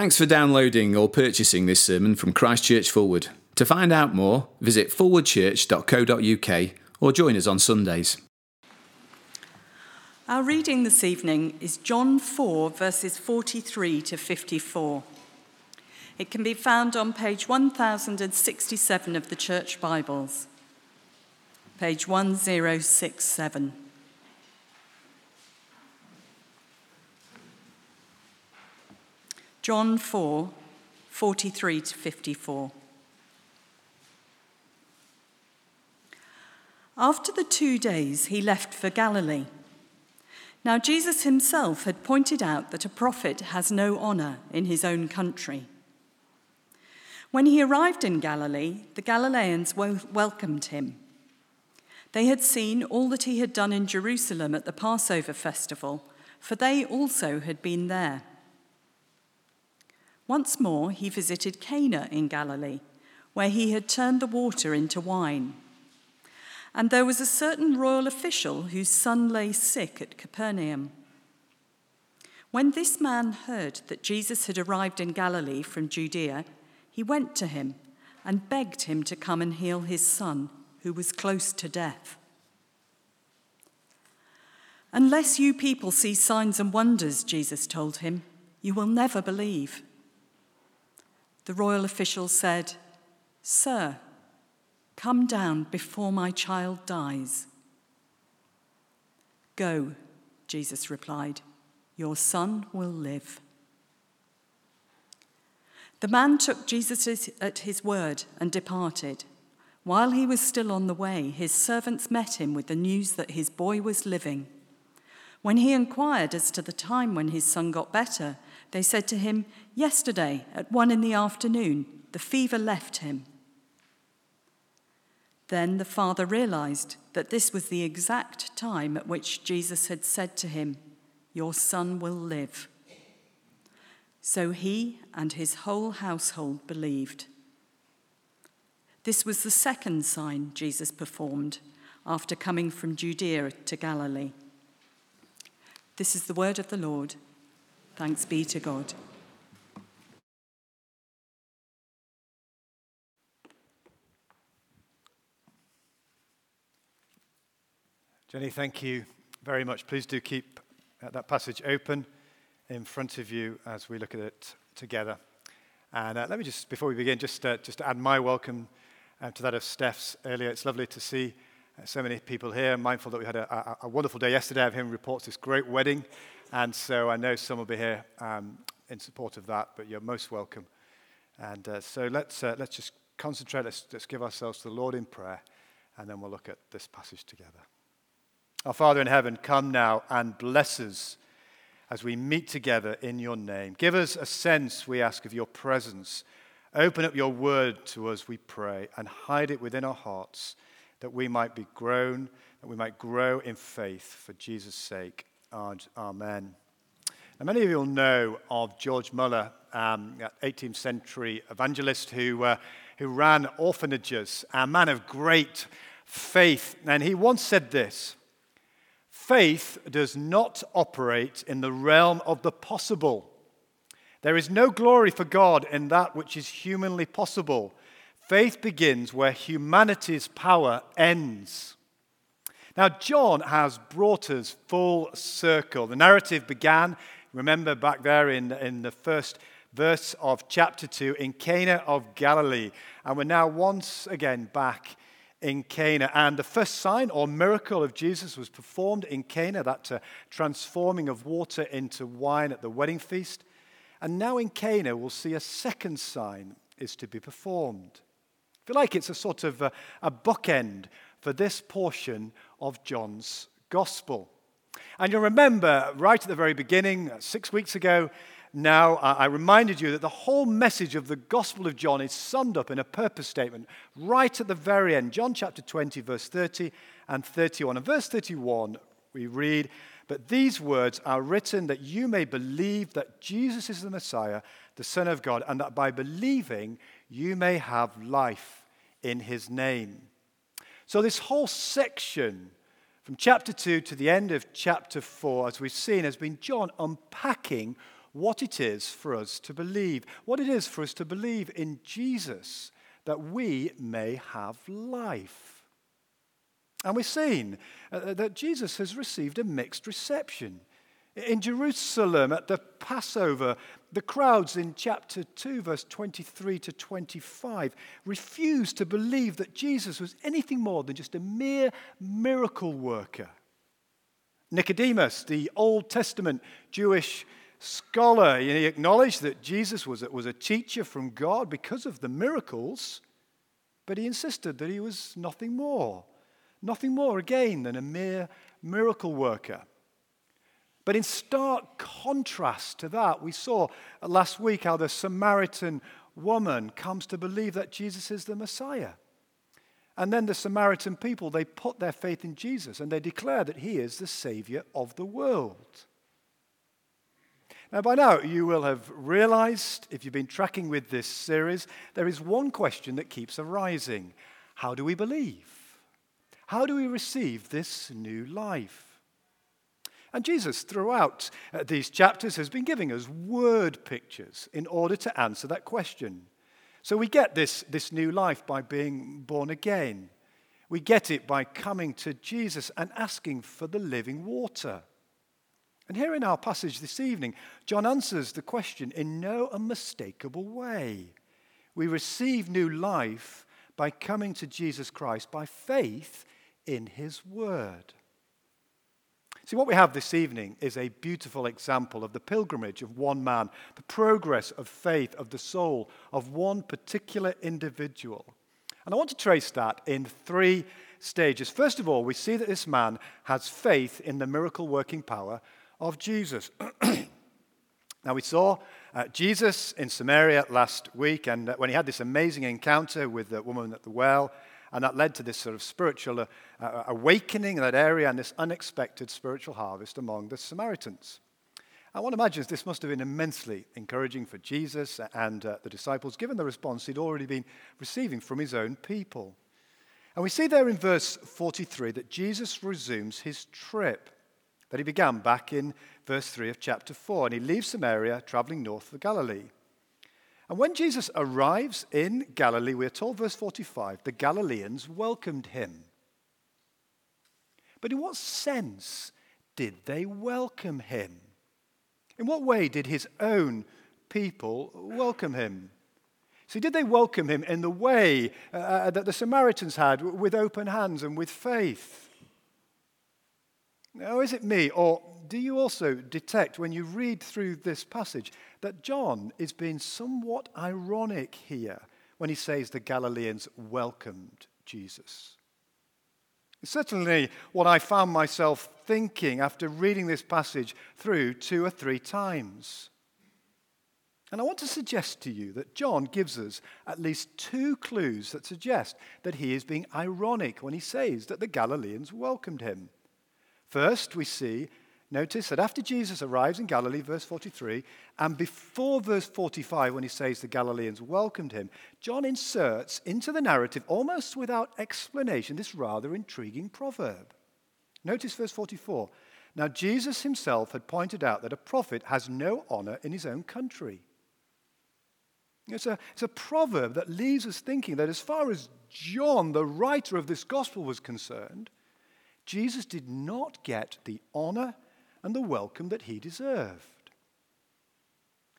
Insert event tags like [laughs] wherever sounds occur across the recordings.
Thanks for downloading or purchasing this sermon from Christchurch Forward. To find out more, visit forwardchurch.co.uk or join us on Sundays. Our reading this evening is John 4, verses 43 to 54. It can be found on page 1067 of the Church Bibles, page 1067. John 4, 43 to 54. After the two days, he left for Galilee. Now, Jesus himself had pointed out that a prophet has no honor in his own country. When he arrived in Galilee, the Galileans welcomed him. They had seen all that he had done in Jerusalem at the Passover festival, for they also had been there. Once more, he visited Cana in Galilee, where he had turned the water into wine. And there was a certain royal official whose son lay sick at Capernaum. When this man heard that Jesus had arrived in Galilee from Judea, he went to him and begged him to come and heal his son, who was close to death. Unless you people see signs and wonders, Jesus told him, you will never believe. The royal official said, Sir, Come down before my child dies. Go, Jesus replied, Your son will live. The man took Jesus at his word and departed. While he was still on the way, his servants met him with the news that his boy was living. When he inquired as to the time when his son got better, they said to him, Yesterday, at one in the afternoon, the fever left him. Then the father realized that this was the exact time at which Jesus had said to him, Your son will live. So he and his whole household believed. This was the second sign Jesus performed after coming from Judea to Galilee. This is the word of the Lord. Thanks be to God. Jenny, thank you very much. Please do keep uh, that passage open in front of you as we look at it together. And uh, let me just, before we begin, just, uh, just add my welcome uh, to that of Steph's earlier. It's lovely to see uh, so many people here. I'm mindful that we had a, a, a, wonderful day yesterday of him reports this great wedding. And so I know some will be here um, in support of that, but you're most welcome. And uh, so let's, let's just concentrate, let's, let's give ourselves to the Lord in prayer, and then we'll look at this passage together. Our Father in heaven, come now and bless us as we meet together in your name. Give us a sense, we ask, of your presence. Open up your word to us, we pray, and hide it within our hearts that we might be grown, that we might grow in faith for Jesus' sake. Amen. Now, many of you will know of George Muller, um, 18th century evangelist who, uh, who ran orphanages, a man of great faith. And he once said this Faith does not operate in the realm of the possible. There is no glory for God in that which is humanly possible. Faith begins where humanity's power ends. Now, John has brought us full circle. The narrative began, remember back there in, in the first verse of chapter 2, in Cana of Galilee. And we're now once again back in Cana. And the first sign or miracle of Jesus was performed in Cana, that uh, transforming of water into wine at the wedding feast. And now in Cana, we'll see a second sign is to be performed. I feel like it's a sort of a, a bookend for this portion of John's gospel. And you'll remember right at the very beginning, uh, six weeks ago, now, I reminded you that the whole message of the Gospel of John is summed up in a purpose statement right at the very end. John chapter 20, verse 30 and 31. And verse 31, we read, But these words are written that you may believe that Jesus is the Messiah, the Son of God, and that by believing you may have life in his name. So, this whole section from chapter 2 to the end of chapter 4, as we've seen, has been John unpacking what it is for us to believe, what it is for us to believe in Jesus that we may have life. And we've seen uh, that Jesus has received a mixed reception. In Jerusalem at the Passover, the crowds in chapter 2, verse 23 to 25, refused to believe that Jesus was anything more than just a mere miracle worker. Nicodemus, the Old Testament Jewish scholar, he acknowledged that Jesus was a, was a teacher from God because of the miracles, but he insisted that he was nothing more, nothing more again than a mere miracle worker. But in stark contrast to that, we saw last week how the Samaritan woman comes to believe that Jesus is the Messiah. And then the Samaritan people, they put their faith in Jesus and they declare that he is the Savior of the world. Now, by now, you will have realized, if you've been tracking with this series, there is one question that keeps arising How do we believe? How do we receive this new life? And Jesus, throughout uh, these chapters, has been giving us word pictures in order to answer that question. So we get this, this new life by being born again. We get it by coming to Jesus and asking for the living water. And here in our passage this evening, John answers the question in no unmistakable way. We receive new life by coming to Jesus Christ by faith in his word. See, what we have this evening is a beautiful example of the pilgrimage of one man, the progress of faith of the soul of one particular individual. And I want to trace that in three stages. First of all, we see that this man has faith in the miracle working power of Jesus. [clears throat] now, we saw uh, Jesus in Samaria last week, and uh, when he had this amazing encounter with the woman at the well, and that led to this sort of spiritual uh, uh, awakening in that area and this unexpected spiritual harvest among the Samaritans. And one imagines this must have been immensely encouraging for Jesus and uh, the disciples, given the response he'd already been receiving from his own people. And we see there in verse 43 that Jesus resumes his trip that he began back in verse 3 of chapter 4, and he leaves Samaria, traveling north for Galilee. And when Jesus arrives in Galilee, we are told, verse 45, the Galileans welcomed him. But in what sense did they welcome him? In what way did his own people welcome him? See, did they welcome him in the way uh, uh that the Samaritans had, with open hands and with faith? Now, is it me, or do you also detect when you read through this passage that John is being somewhat ironic here when he says the Galileans welcomed Jesus? Certainly what I found myself thinking after reading this passage through two or three times. And I want to suggest to you that John gives us at least two clues that suggest that he is being ironic when he says that the Galileans welcomed him. First, we see, notice that after Jesus arrives in Galilee, verse 43, and before verse 45, when he says the Galileans welcomed him, John inserts into the narrative, almost without explanation, this rather intriguing proverb. Notice verse 44. Now, Jesus himself had pointed out that a prophet has no honor in his own country. It's a, it's a proverb that leaves us thinking that as far as John, the writer of this gospel, was concerned, Jesus did not get the honor and the welcome that he deserved.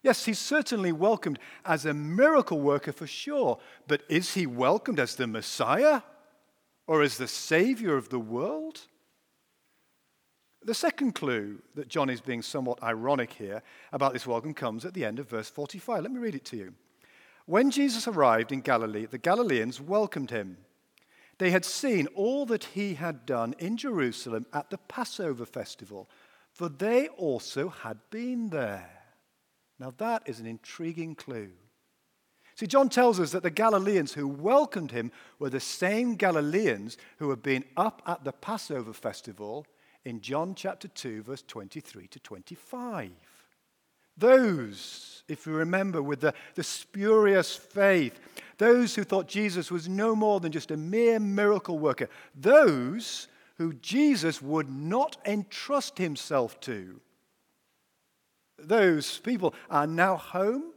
Yes, he's certainly welcomed as a miracle worker for sure, but is he welcomed as the Messiah or as the Savior of the world? The second clue that John is being somewhat ironic here about this welcome comes at the end of verse 45. Let me read it to you. When Jesus arrived in Galilee, the Galileans welcomed him they had seen all that he had done in Jerusalem at the Passover festival, for they also had been there. Now, that is an intriguing clue. See, John tells us that the Galileans who welcomed him were the same Galileans who had been up at the Passover festival in John chapter 2, verse 23 to 25. Those, if you remember, with the, the spurious faith, those who thought Jesus was no more than just a mere miracle worker, those who Jesus would not entrust himself to. those people are now home,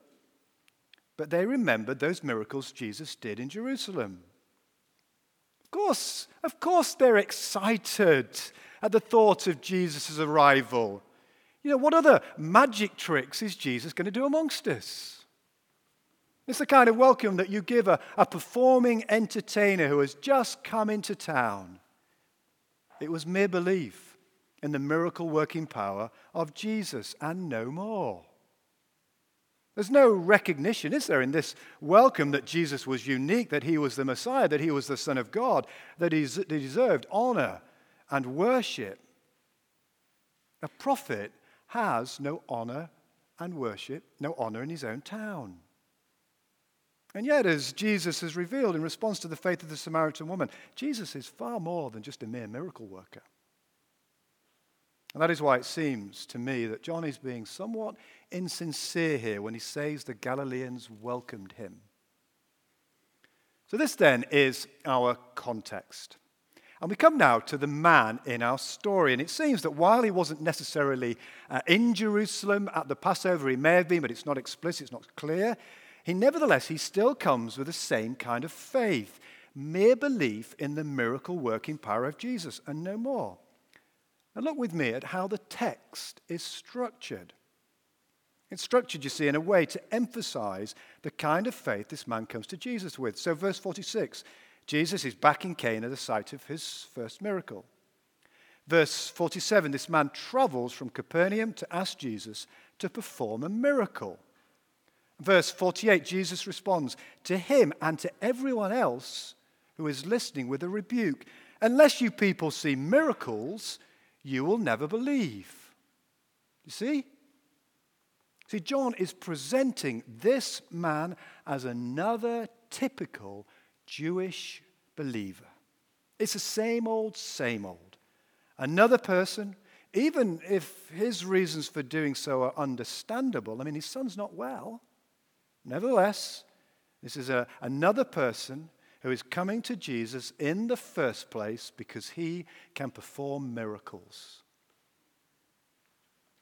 but they remembered those miracles Jesus did in Jerusalem. Of course, of course, they're excited at the thought of Jesus' arrival. You know, what other magic tricks is Jesus going to do amongst us? It's the kind of welcome that you give a, a performing entertainer who has just come into town. It was mere belief in the miracle working power of Jesus and no more. There's no recognition, is there, in this welcome that Jesus was unique, that he was the Messiah, that he was the Son of God, that he deserved honor and worship. A prophet has no honor and worship, no honor in his own town. And yet, as Jesus has revealed in response to the faith of the Samaritan woman, Jesus is far more than just a mere miracle worker. And that is why it seems to me that John is being somewhat insincere here when he says the Galileans welcomed him. So, this then is our context. And we come now to the man in our story. And it seems that while he wasn't necessarily uh, in Jerusalem at the Passover, he may have been, but it's not explicit, it's not clear. He nevertheless, he still comes with the same kind of faith, mere belief in the miracle working power of Jesus, and no more. Now, look with me at how the text is structured. It's structured, you see, in a way to emphasize the kind of faith this man comes to Jesus with. So, verse 46 Jesus is back in Cana, the site of his first miracle. Verse 47 this man travels from Capernaum to ask Jesus to perform a miracle. Verse 48 Jesus responds to him and to everyone else who is listening with a rebuke. Unless you people see miracles, you will never believe. You see? See, John is presenting this man as another typical Jewish believer. It's the same old, same old. Another person, even if his reasons for doing so are understandable, I mean, his son's not well. Nevertheless, this is a, another person who is coming to Jesus in the first place because he can perform miracles.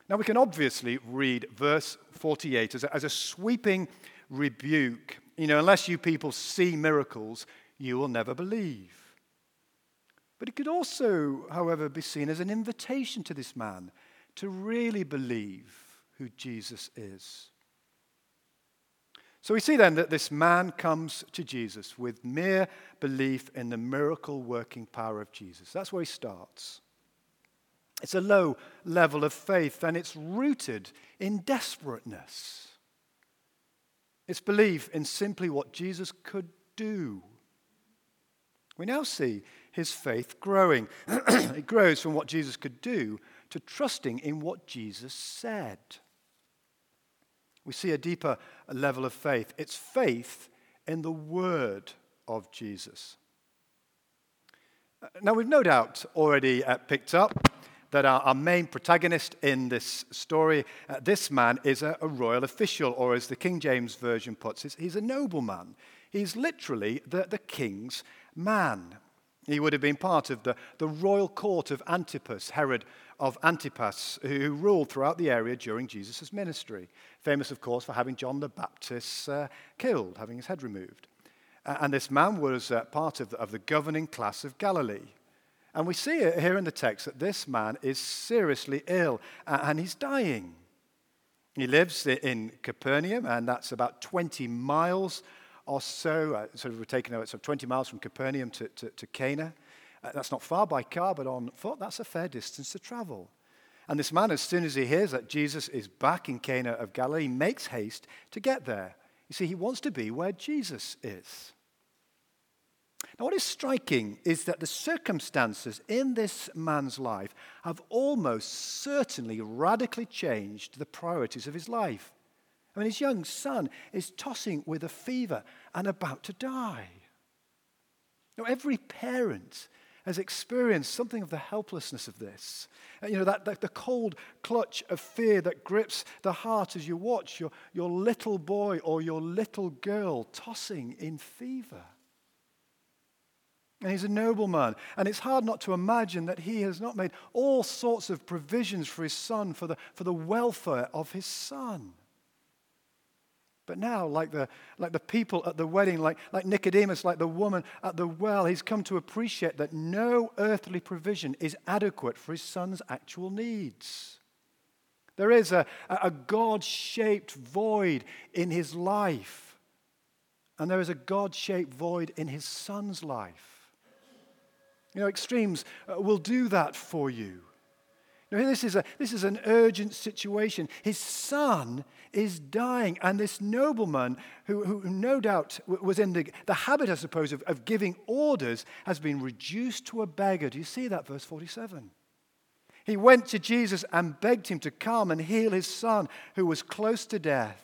Now, we can obviously read verse 48 as a, as a sweeping rebuke. You know, unless you people see miracles, you will never believe. But it could also, however, be seen as an invitation to this man to really believe who Jesus is. So we see then that this man comes to Jesus with mere belief in the miracle working power of Jesus. That's where he starts. It's a low level of faith and it's rooted in desperateness. It's belief in simply what Jesus could do. We now see his faith growing. [clears throat] it grows from what Jesus could do to trusting in what Jesus said. We see a deeper level of faith. It's faith in the word of Jesus. Uh, now, we've no doubt already uh, picked up that our, main protagonist in this story, uh, this man, is a, royal official, or as the King James Version puts it, he's a nobleman. He's literally the king's man. He would have been part of the, the royal court of Antipas, Herod of Antipas, who ruled throughout the area during Jesus' ministry. Famous, of course, for having John the Baptist uh, killed, having his head removed. Uh, and this man was uh, part of the, of the governing class of Galilee. And we see it here in the text that this man is seriously ill and he's dying. He lives in Capernaum, and that's about 20 miles or so. Uh, sort of we're taking out sort of 20 miles from Capernaum to, to, to Cana. Uh, that's not far by car, but on foot, that's a fair distance to travel. And this man, as soon as he hears that Jesus is back in Cana of Galilee, makes haste to get there. You see, he wants to be where Jesus is. Now, what is striking is that the circumstances in this man's life have almost certainly radically changed the priorities of his life. I mean, his young son is tossing with a fever and about to die. Now, every parent has experienced something of the helplessness of this. Uh, you know, that, that, the cold clutch of fear that grips the heart as you watch your, your little boy or your little girl tossing in fever. And he's a nobleman. And it's hard not to imagine that he has not made all sorts of provisions for his son, for the, for the welfare of his son. But now, like the, like the people at the wedding, like, like Nicodemus, like the woman at the well, he's come to appreciate that no earthly provision is adequate for his son's actual needs. There is a, a God shaped void in his life, and there is a God shaped void in his son's life. You know, extremes uh, will do that for you. Now, this is, a, this is an urgent situation. His son is dying, and this nobleman, who, who no doubt was in the, the habit, I suppose, of, of giving orders, has been reduced to a beggar. Do you see that, verse 47? He went to Jesus and begged him to come and heal his son, who was close to death.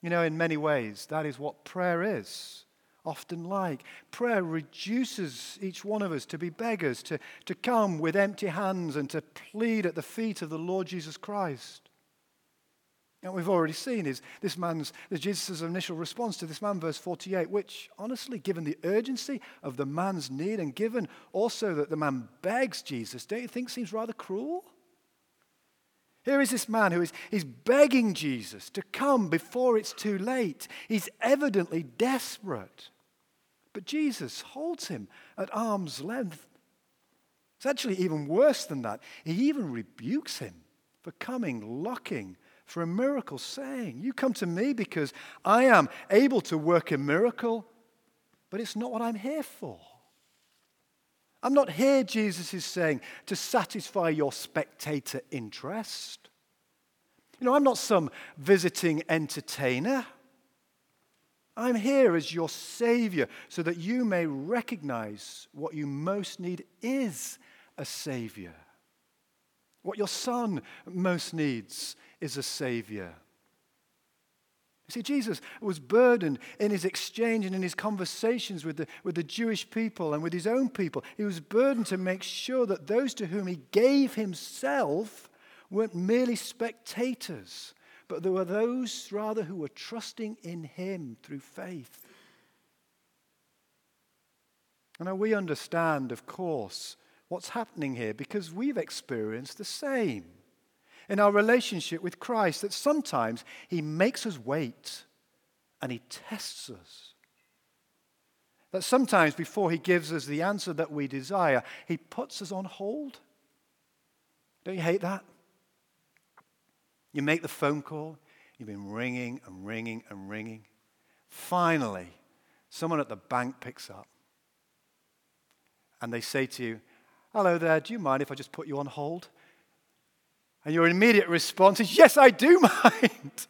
You know, in many ways, that is what prayer is often like. Prayer reduces each one of us to be beggars, to, to come with empty hands and to plead at the feet of the Lord Jesus Christ. And we've already seen is this man's, Jesus' initial response to this man, verse 48, which honestly, given the urgency of the man's need and given also that the man begs Jesus, don't you think seems rather cruel? Here is this man who is he's begging Jesus to come before it's too late. He's evidently desperate. But Jesus holds him at arm's length. It's actually even worse than that. He even rebukes him for coming looking for a miracle, saying, You come to me because I am able to work a miracle, but it's not what I'm here for. I'm not here, Jesus is saying, to satisfy your spectator interest. You know, I'm not some visiting entertainer. I'm here as your Savior so that you may recognize what you most need is a Savior. What your son most needs is a Savior. You see, Jesus was burdened in his exchange and in his conversations with the, with the Jewish people and with his own people. He was burdened to make sure that those to whom he gave himself weren't merely spectators, but there were those rather who were trusting in him through faith. And now we understand, of course, what's happening here because we've experienced the same in our relationship with Christ that sometimes he makes us wait and he tests us. That sometimes before he gives us the answer that we desire, he puts us on hold. Don't you hate that? You make the phone call, you've been ringing and ringing and ringing. Finally, someone at the bank picks up and they say to you, Hello there, do you mind if I just put you on hold? And your immediate response is, Yes, I do [laughs] mind.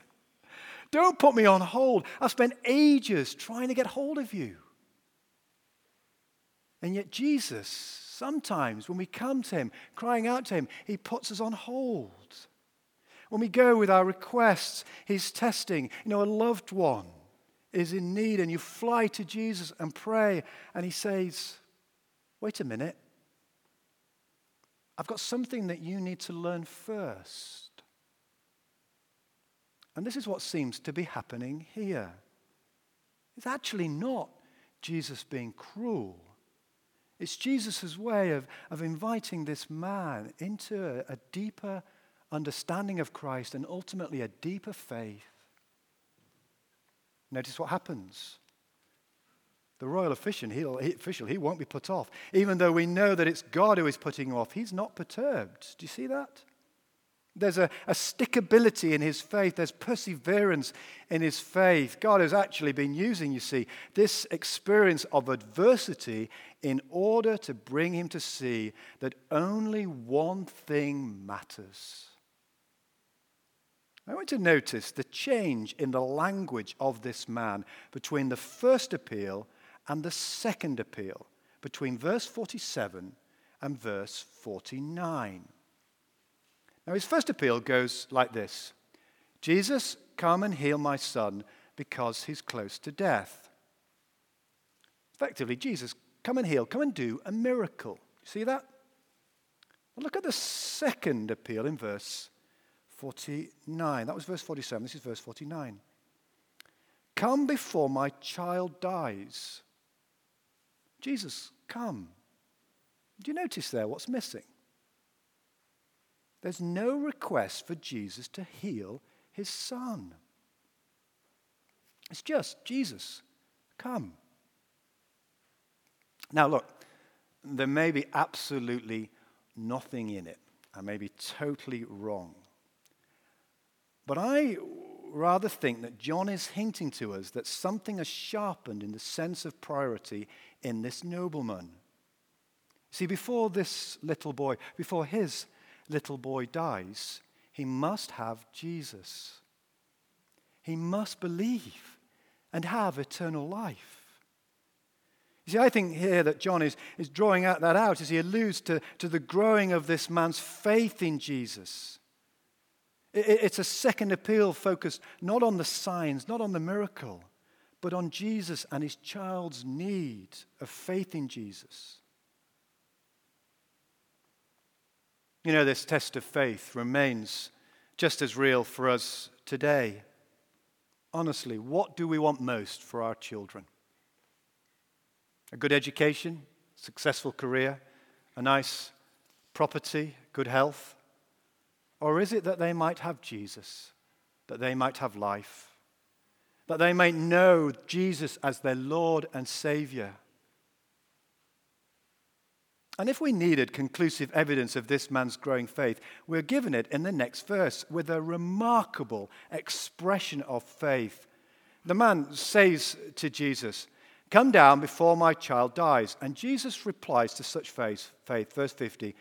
Don't put me on hold. I've spent ages trying to get hold of you. And yet, Jesus, sometimes when we come to Him, crying out to Him, He puts us on hold. When we go with our requests, He's testing. You know, a loved one is in need, and you fly to Jesus and pray, and He says, Wait a minute. I've got something that you need to learn first. And this is what seems to be happening here. It's actually not Jesus being cruel. It's Jesus' way of, of inviting this man into a, a deeper understanding of Christ, and ultimately a deeper faith. Notice what happens. The royal official, he'll, he, official, he won't be put off. Even though we know that it's God who is putting off, he's not perturbed. Do you see that? There's a, a stickability in his faith. There's perseverance in his faith. God has actually been using, you see, this experience of adversity in order to bring him to see that only one thing matters. I want to notice the change in the language of this man between the first appeal and the second appeal, between verse 47 and verse 49. Now, his first appeal goes like this Jesus, come and heal my son because he's close to death. Effectively, Jesus, come and heal, come and do a miracle. See that? Well, look at the second appeal in verse 49. That was verse 47. This is verse 49. Come before my child dies. Jesus, come. Do you notice there what's missing? There's no request for Jesus to heal his son. It's just, Jesus, come. Now, look, there may be absolutely nothing in it. I may be totally wrong. But I rather think that John is hinting to us that something has sharpened in the sense of priority in this nobleman. See, before this little boy, before his little boy dies, he must have Jesus. He must believe and have eternal life. You see, I think here that John is, is drawing out that out as he alludes to, to the growing of this man's faith in Jesus. It, it's a second appeal focused not on the signs, not on the miracle, but on Jesus and his child's need of faith in Jesus. You know, this test of faith remains just as real for us today. Honestly, what do we want most for our children? A good education, successful career, a nice property, good health? Or is it that they might have Jesus, that they might have life, that they might know Jesus as their Lord and Savior? And if we needed conclusive evidence of this man's growing faith, we're given it in the next verse with a remarkable expression of faith. The man says to Jesus, Come down before my child dies. And Jesus replies to such faith, verse 50,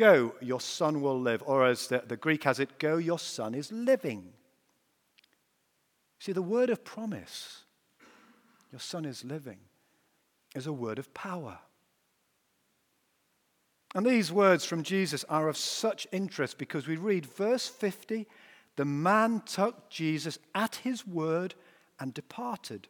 Go, your son will live. Or as the, the Greek has it, Go, your son is living. See, the word of promise, your son is living, is a word of power. And these words from Jesus are of such interest because we read verse 50 the man took Jesus at his word and departed.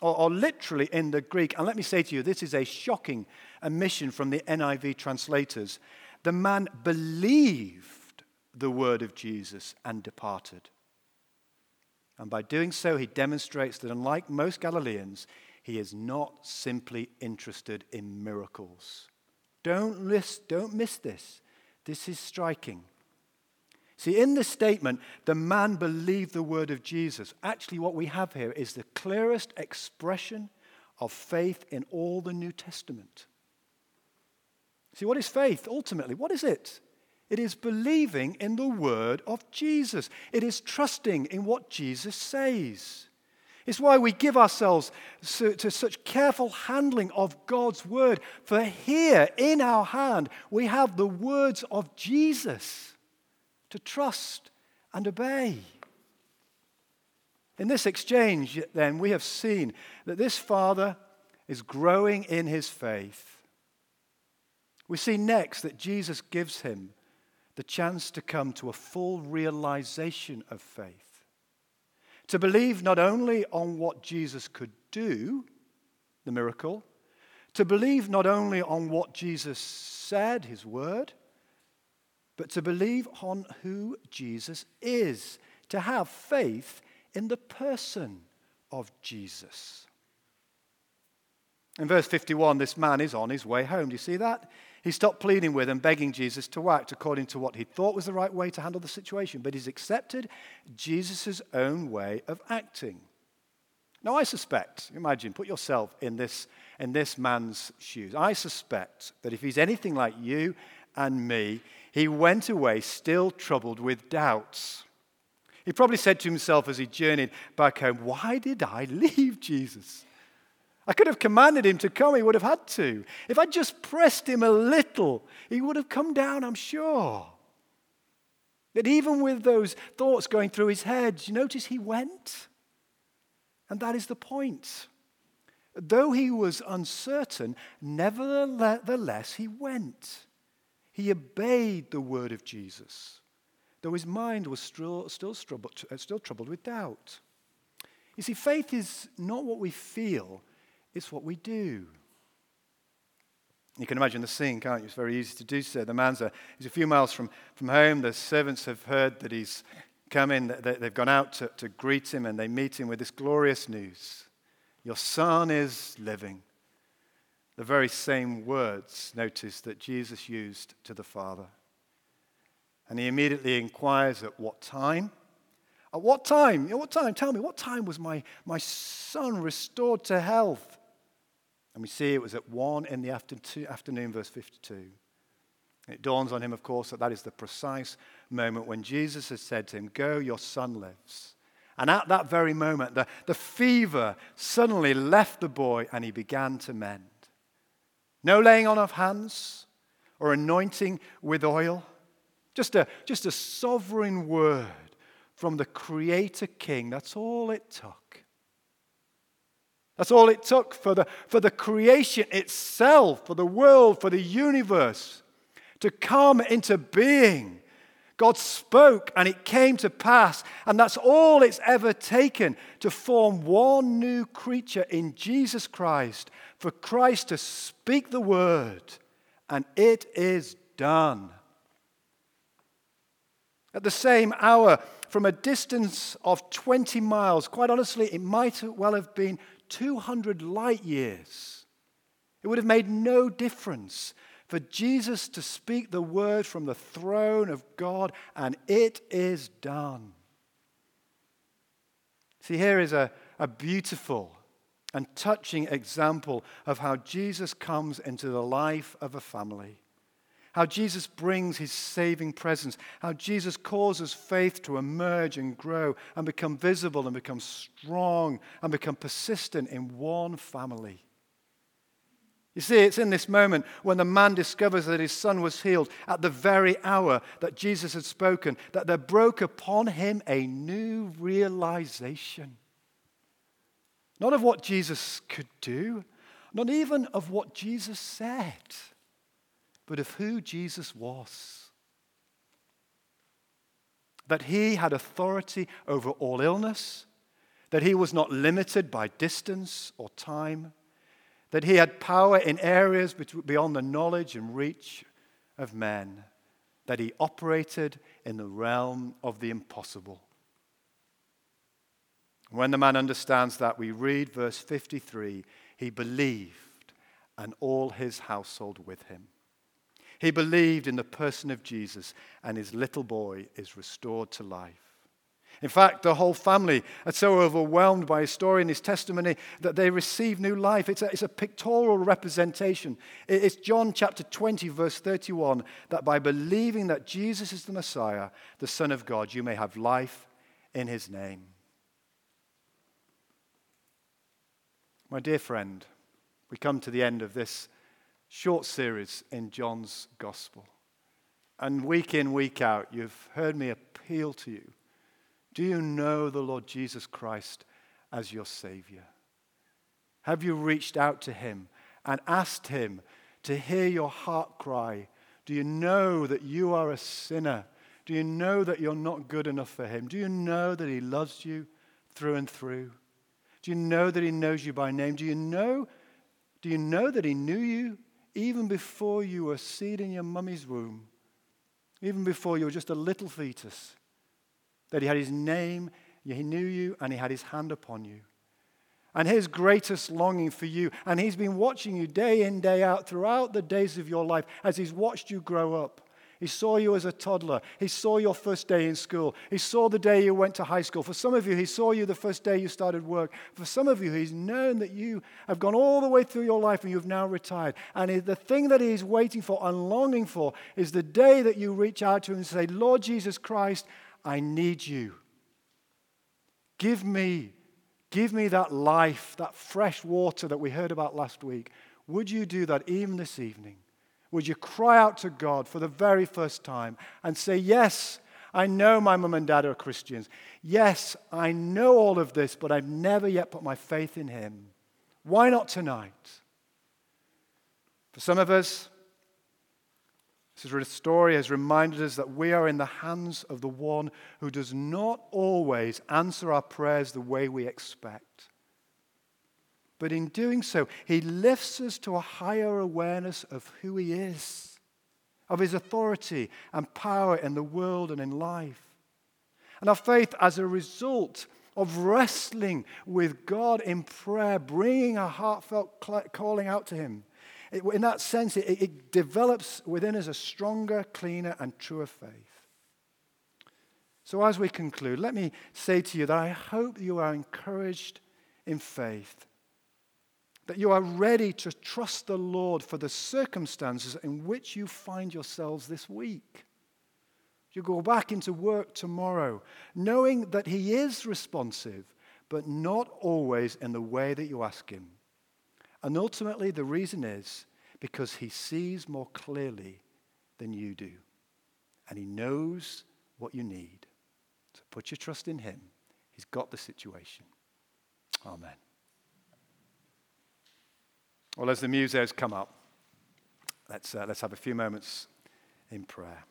Or, or, literally in the Greek, and let me say to you, this is a shocking omission from the NIV translators. The man believed the word of Jesus and departed. And by doing so, he demonstrates that unlike most Galileans, he is not simply interested in miracles. Don't miss, don't miss this. This is striking. See, in this statement, the man believed the word of Jesus. Actually, what we have here is the clearest expression of faith in all the New Testament. See, what is faith ultimately? What is it? It is believing in the word of Jesus, it is trusting in what Jesus says. It's why we give ourselves to such careful handling of God's word. For here in our hand, we have the words of Jesus to trust and obey. In this exchange, then, we have seen that this father is growing in his faith. We see next that Jesus gives him the chance to come to a full realization of faith to believe not only on what Jesus could do, the miracle, to believe not only on what Jesus said, his word, but to believe on who Jesus is, to have faith in the person of Jesus. In verse 51, this man is on his way home. Do you see that? He stopped pleading with and begging Jesus to act according to what he thought was the right way to handle the situation, but he's accepted Jesus' own way of acting. Now, I suspect, imagine, put yourself in this, in this man's shoes. I suspect that if he's anything like you and me, he went away still troubled with doubts. He probably said to himself as he journeyed back home, Why did I [laughs] leave Jesus? I could have commanded him to come, he would have had to. If I just pressed him a little, he would have come down, I'm sure. But even with those thoughts going through his head, you notice he went? And that is the point. Though he was uncertain, nevertheless he went. He obeyed the word of Jesus, though his mind was still, still, troubled, uh, still troubled with doubt. You see, faith is not what we feel it's what we do. You can imagine the scene, can't you? It's very easy to do so. The man's a, he's a few miles from, from home. The servants have heard that he's come in. They've gone out to, to greet him and they meet him with this glorious news Your son is living. The the very same words, notice, that Jesus used to the Father. And he immediately inquires at what time? At what time? At what time? Tell me, what time was my, my son restored to health? And we see it was at 1 in the afternoon, verse 52. It dawns on him, of course, that that is the precise moment when Jesus has said to him, Go, your son lives. And at that very moment, the, the fever suddenly left the boy and he began to mend. No laying on of hands or anointing with oil, just a, just a sovereign word from the Creator King. That's all it took. That's all it took for the, for the creation itself, for the world, for the universe to come into being. God spoke and it came to pass. And that's all it's ever taken to form one new creature in Jesus Christ, for Christ to speak the word, and it is done. At the same hour, from a distance of 20 miles, quite honestly, it might well have been 200 light years. It would have made no difference for Jesus to speak the word from the throne of God, and it is done. See, here is a, a beautiful and touching example of how Jesus comes into the life of a family. How Jesus brings his saving presence. How Jesus causes faith to emerge and grow and become visible and become strong and become persistent in one family. You see, it's in this moment when the man discovers that his son was healed at the very hour that Jesus had spoken, that there broke upon him a new realization. Not of what Jesus could do, not even of what Jesus said, but of who Jesus was. That he had authority over all illness, that he was not limited by distance or time that he had power in areas beyond the knowledge and reach of men, that he operated in the realm of the impossible. When the man understands that, we read verse 53 he believed, and all his household with him. He believed in the person of Jesus, and his little boy is restored to life. In fact, the whole family are so overwhelmed by his story and his testimony that they receive new life. It's a, it's a pictorial representation. It's John chapter 20, verse 31, that by believing that Jesus is the Messiah, the Son of God, you may have life in his name. My dear friend, we come to the end of this short series in John's Gospel. And week in, week out, you've heard me appeal to you do you know the Lord Jesus Christ as your Savior? Have you reached out to Him and asked Him to hear your heart cry? Do you know that you are a sinner? Do you know that you're not good enough for Him? Do you know that He loves you through and through? Do you know that He knows you by name? Do you know, do you know that He knew you even before you were seed in your mummy's womb? Even before you were just a little fetus? that he had his name, he knew you, and he had his hand upon you. And his greatest longing for you, and he's been watching you day in, day out throughout the days of your life as he's watched you grow up. He saw you as a toddler. He saw your first day in school. He saw the day you went to high school. For some of you, he saw you the first day you started work. For some of you, he's known that you have gone all the way through your life and you've now retired. And the thing that he's waiting for and longing for is the day that you reach out to him and say, Lord Jesus Christ, I need you. Give me, give me that life, that fresh water that we heard about last week. Would you do that even this evening? Would you cry out to God for the very first time and say, Yes, I know my mum and dad are Christians. Yes, I know all of this, but I've never yet put my faith in Him. Why not tonight? For some of us, this story has reminded us that we are in the hands of the one who does not always answer our prayers the way we expect. But in doing so, he lifts us to a higher awareness of who he is, of his authority and power in the world and in life. And our faith, as a result of wrestling with God in prayer, bringing a heartfelt calling out to him, It, in that sense, it, it develops within us a stronger, cleaner, and truer faith. So, as we conclude, let me say to you that I hope you are encouraged in faith, that you are ready to trust the Lord for the circumstances in which you find yourselves this week. You go back into work tomorrow, knowing that He is responsive, but not always in the way that you ask Him. And ultimately, the reason is because He sees more clearly than you do, and He knows what you need. So put your trust in Him. He's got the situation. Amen. Well, as the musos come up, let's, uh, let's have a few moments in prayer.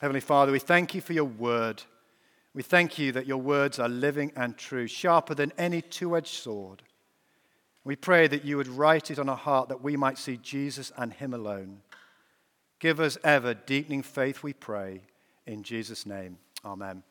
Heavenly Father, we thank you for your word. We thank you that your words are living and true, sharper than any two edged sword. We pray that you would write it on our heart that we might see Jesus and him alone. Give us ever deepening faith, we pray. In Jesus' name, amen.